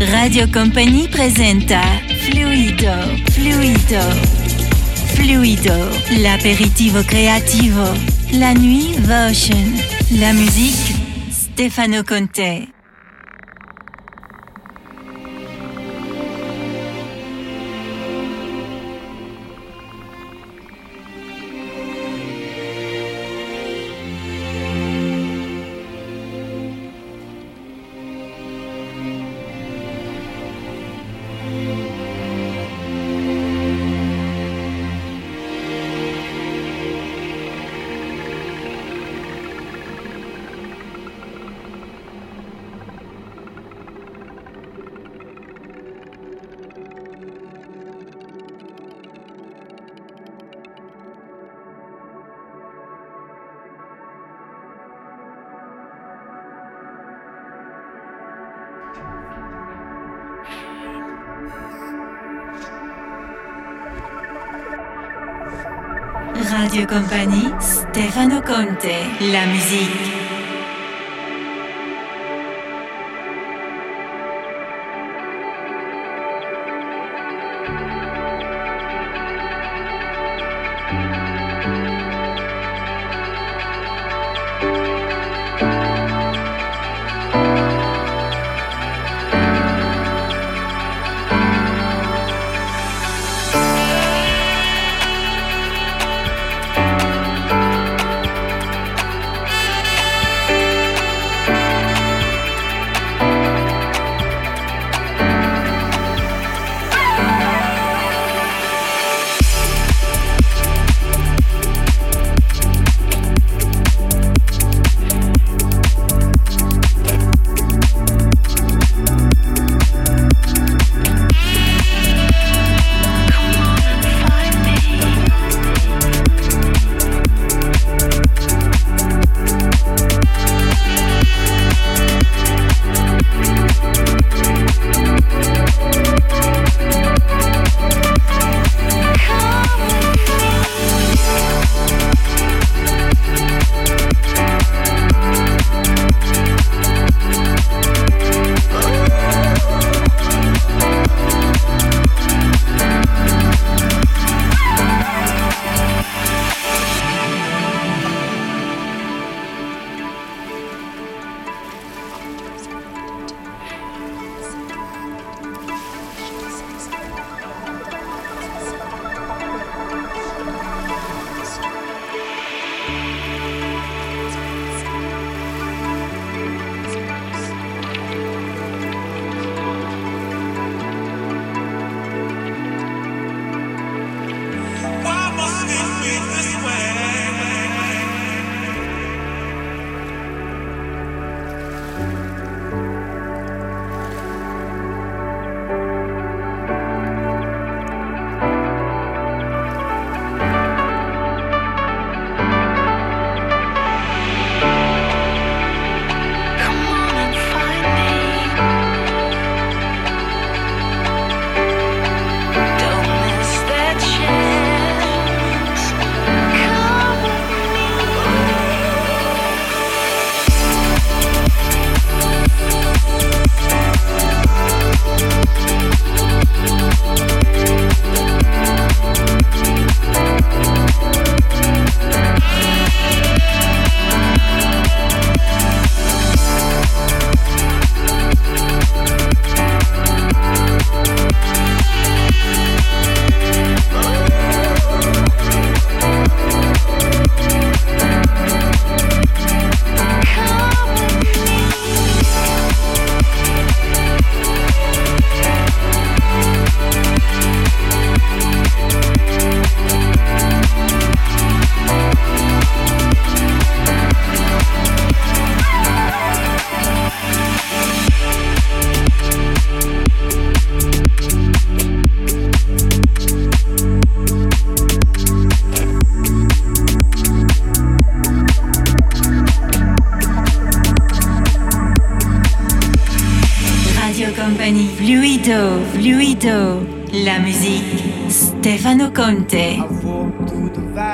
Radio Compagnie presenta Fluido, Fluido, Fluido, l'aperitivo creativo, la nuit Votion, la musique Stefano Conte. Radio Stefano Conte, la musique. Through the valleys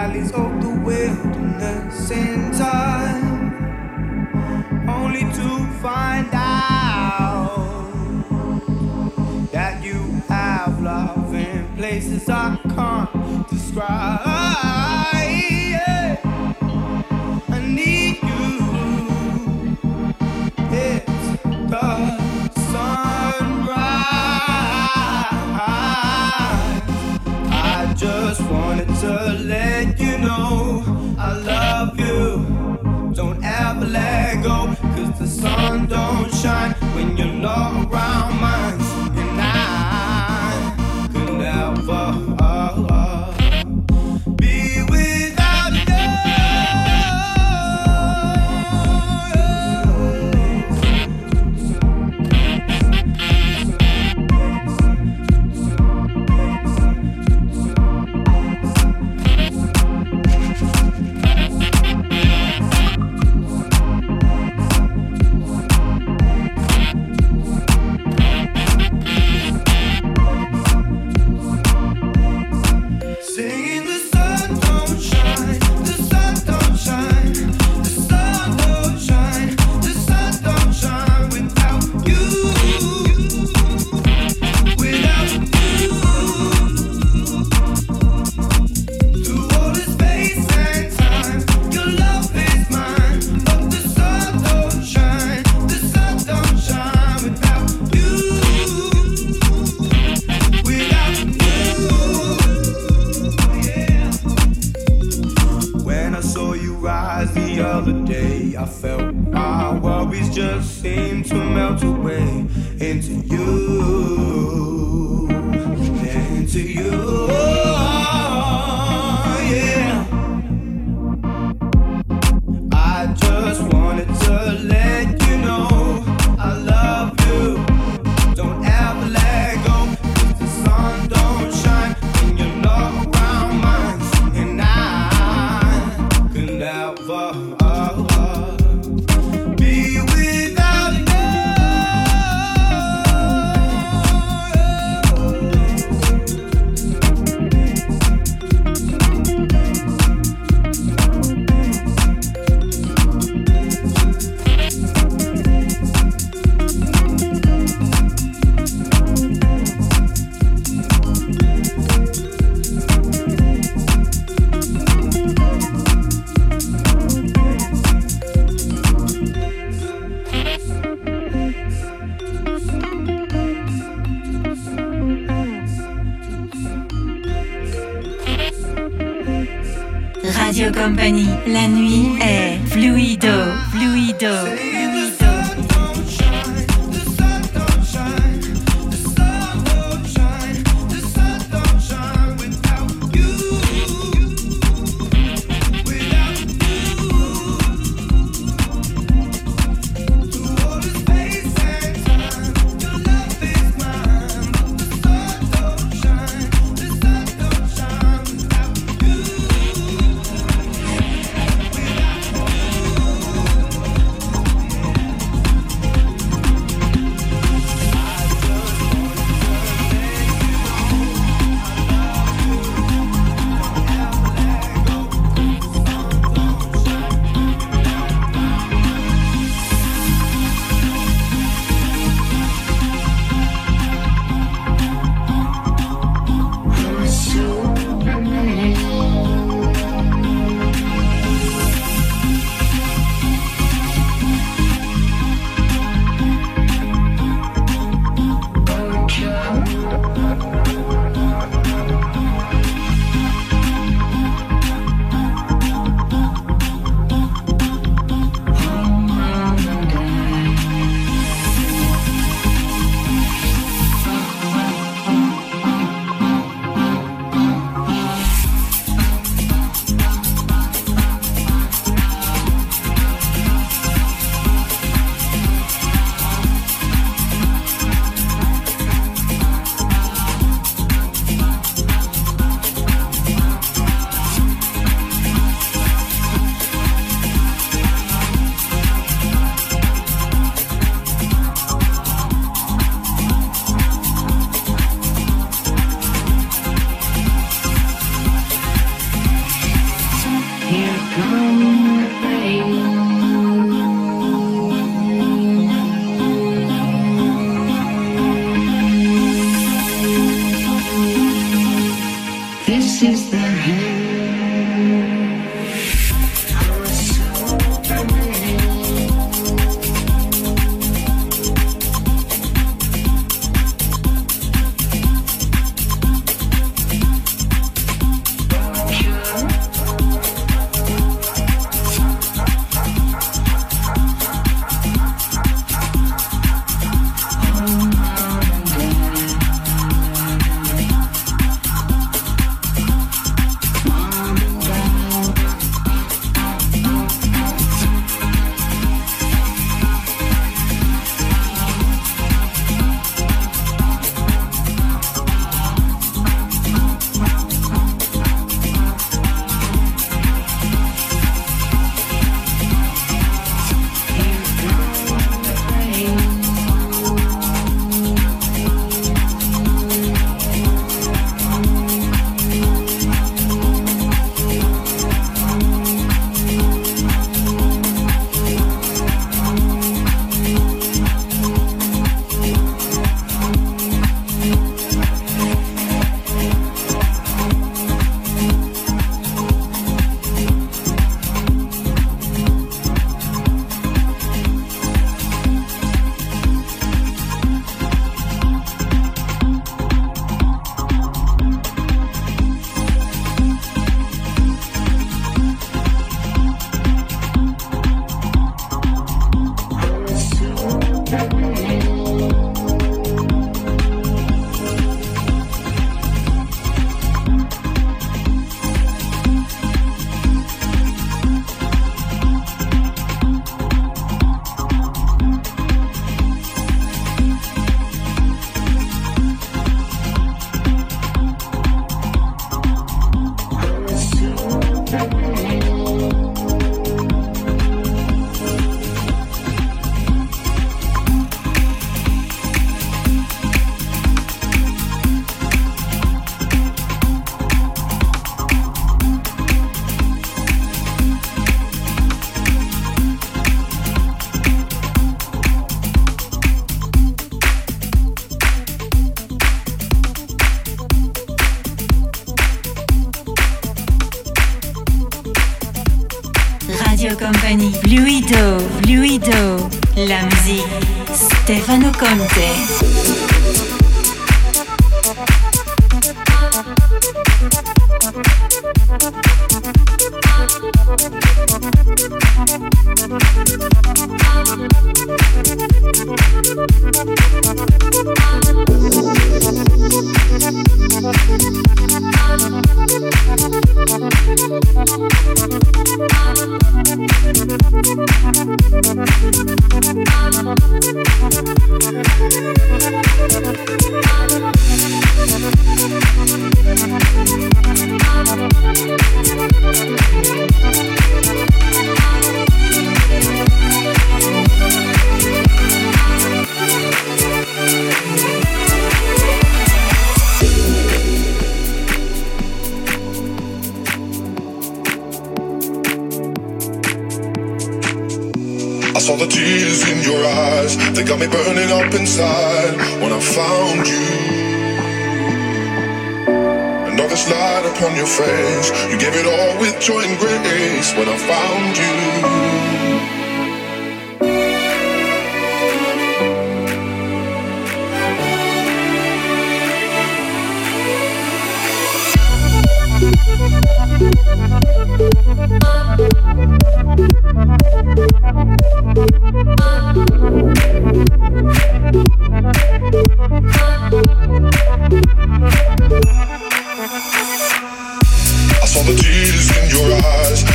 saw the tears in your eyes. They got me burning up inside when I found you. and all this light upon your face. You gave it all with joy and grace when I found you.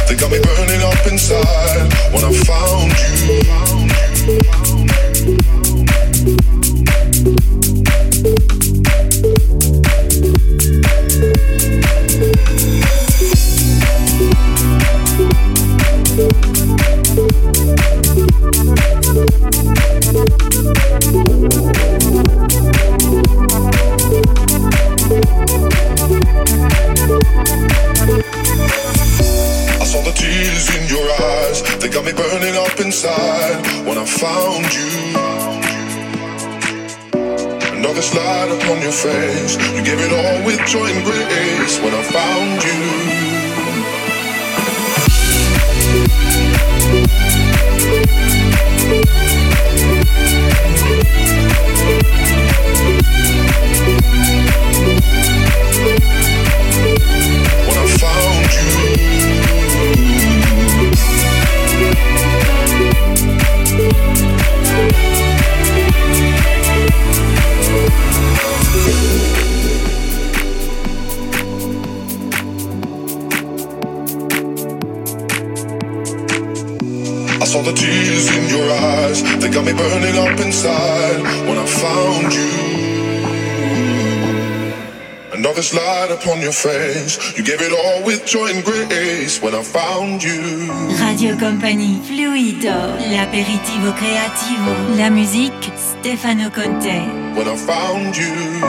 They got me burning up inside when I found you. found you. upon your face. You gave it all with joy and grace when I found you. Radio Company, Fluido, l'aperitivo creativo, la musique, Stefano Conte. When I found you.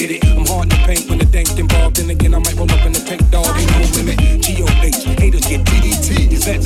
did it. I'm hard to paint when the dank's involved. Then again, I might roll up in the pink dog. Ain't no limit. G.O.H. Haters get DDT. Is that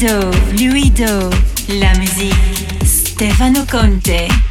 Fluido, Fluido, la musique, Stefano Conte.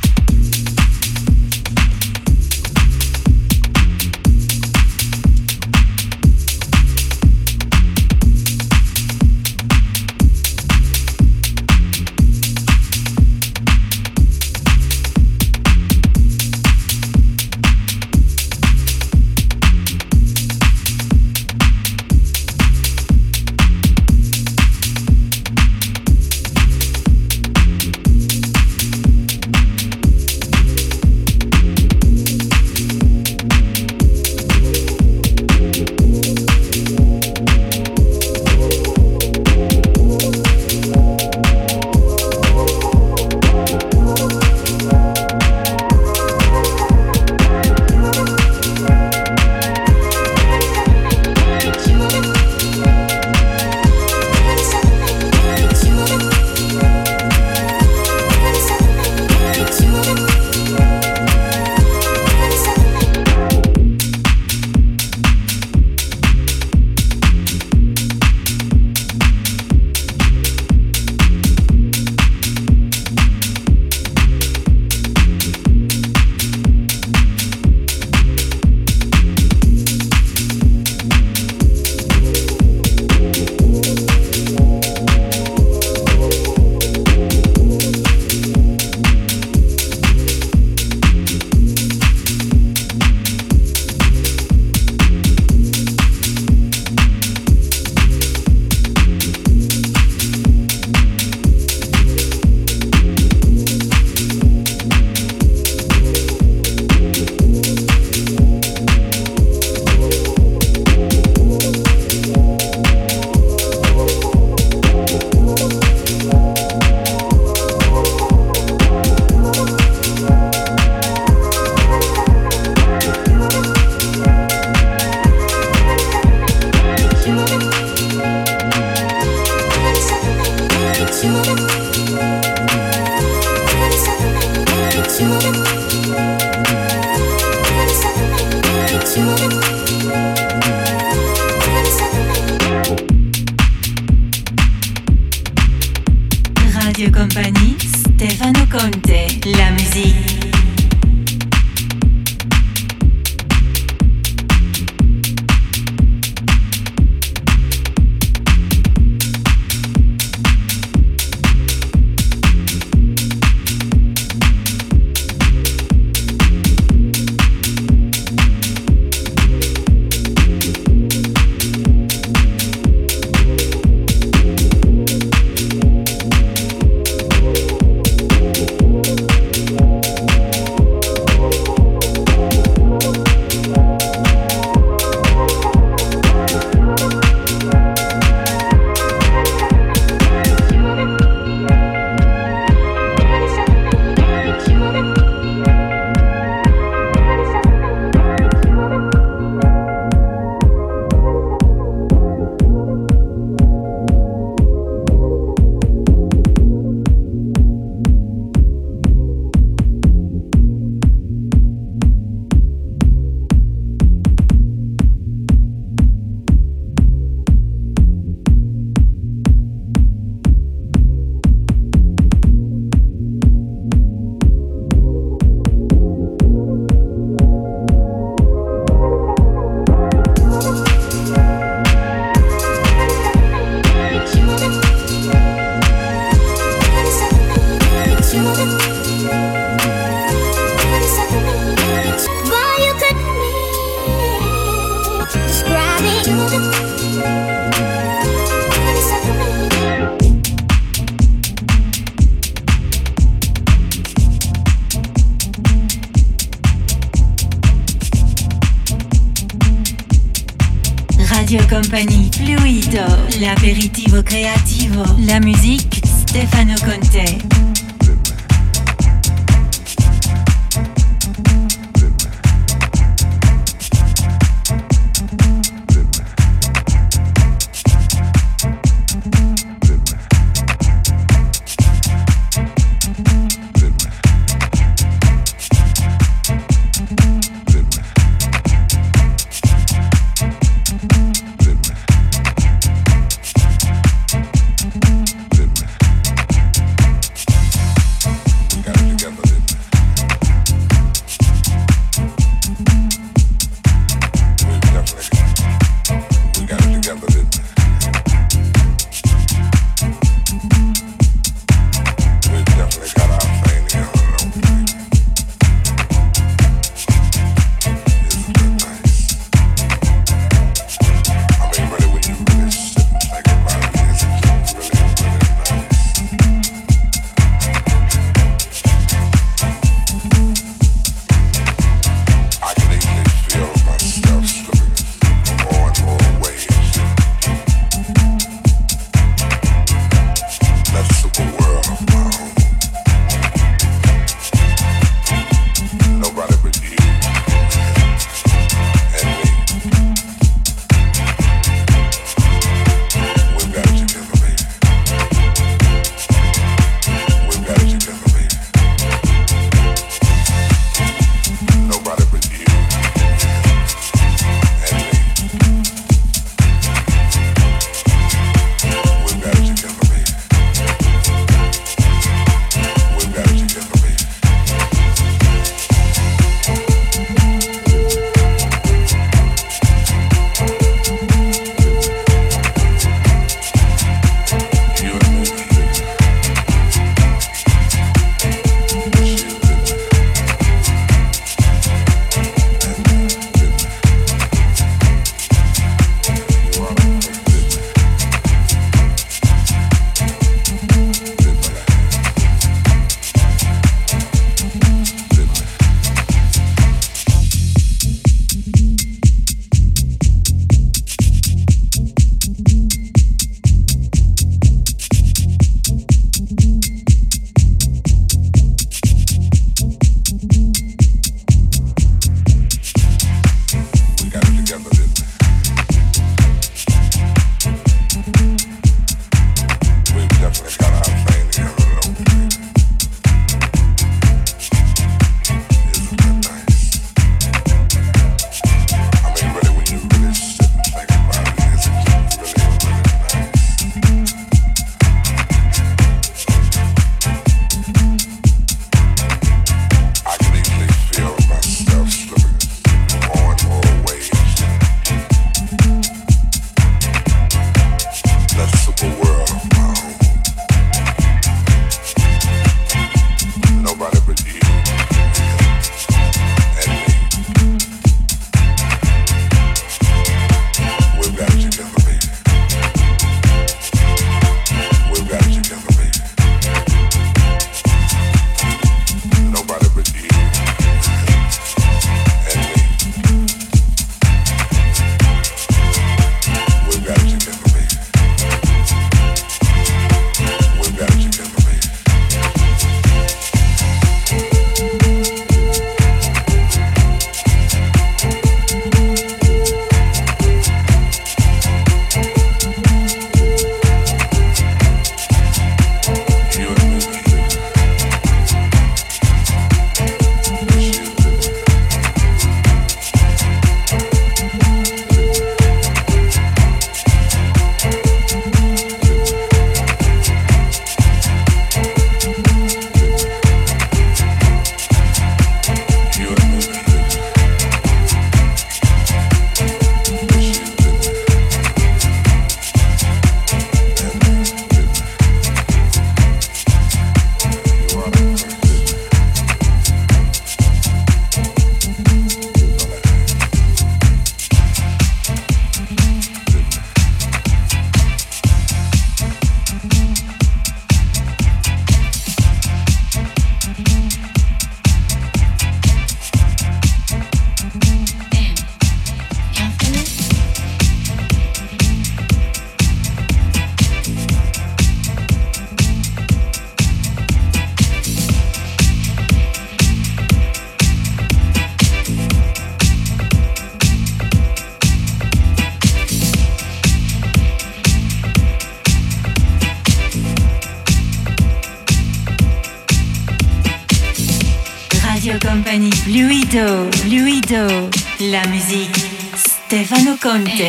Adelante.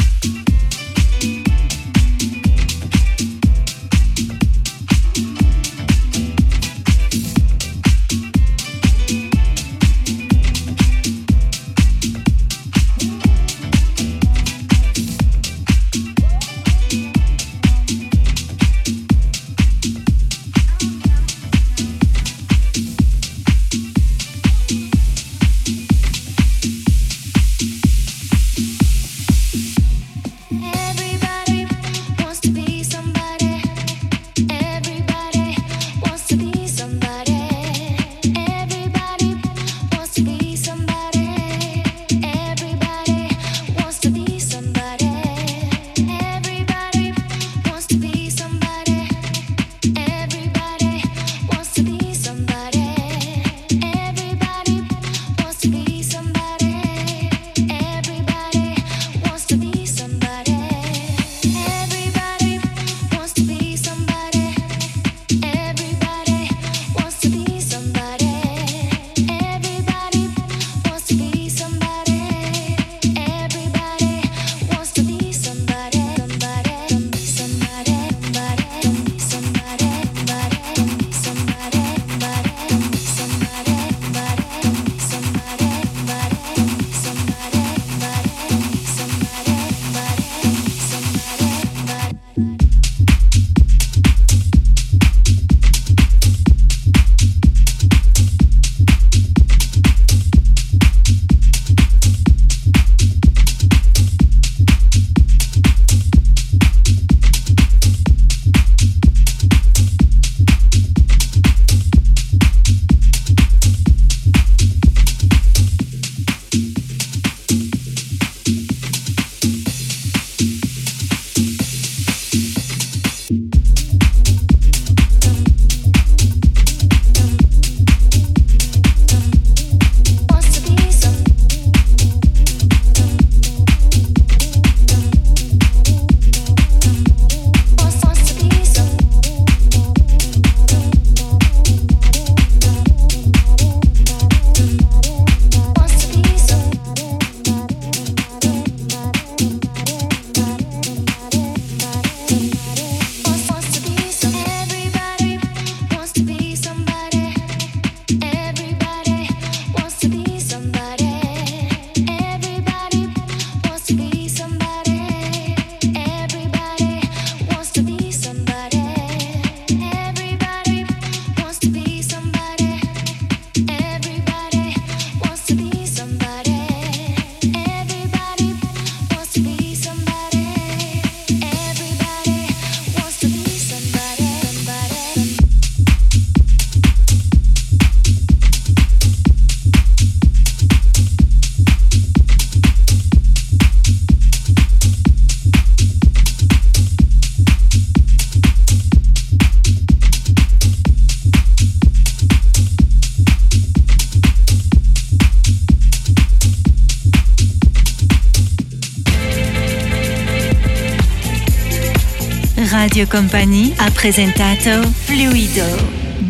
Company ha presentato Fluido.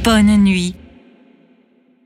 Bonne nuit.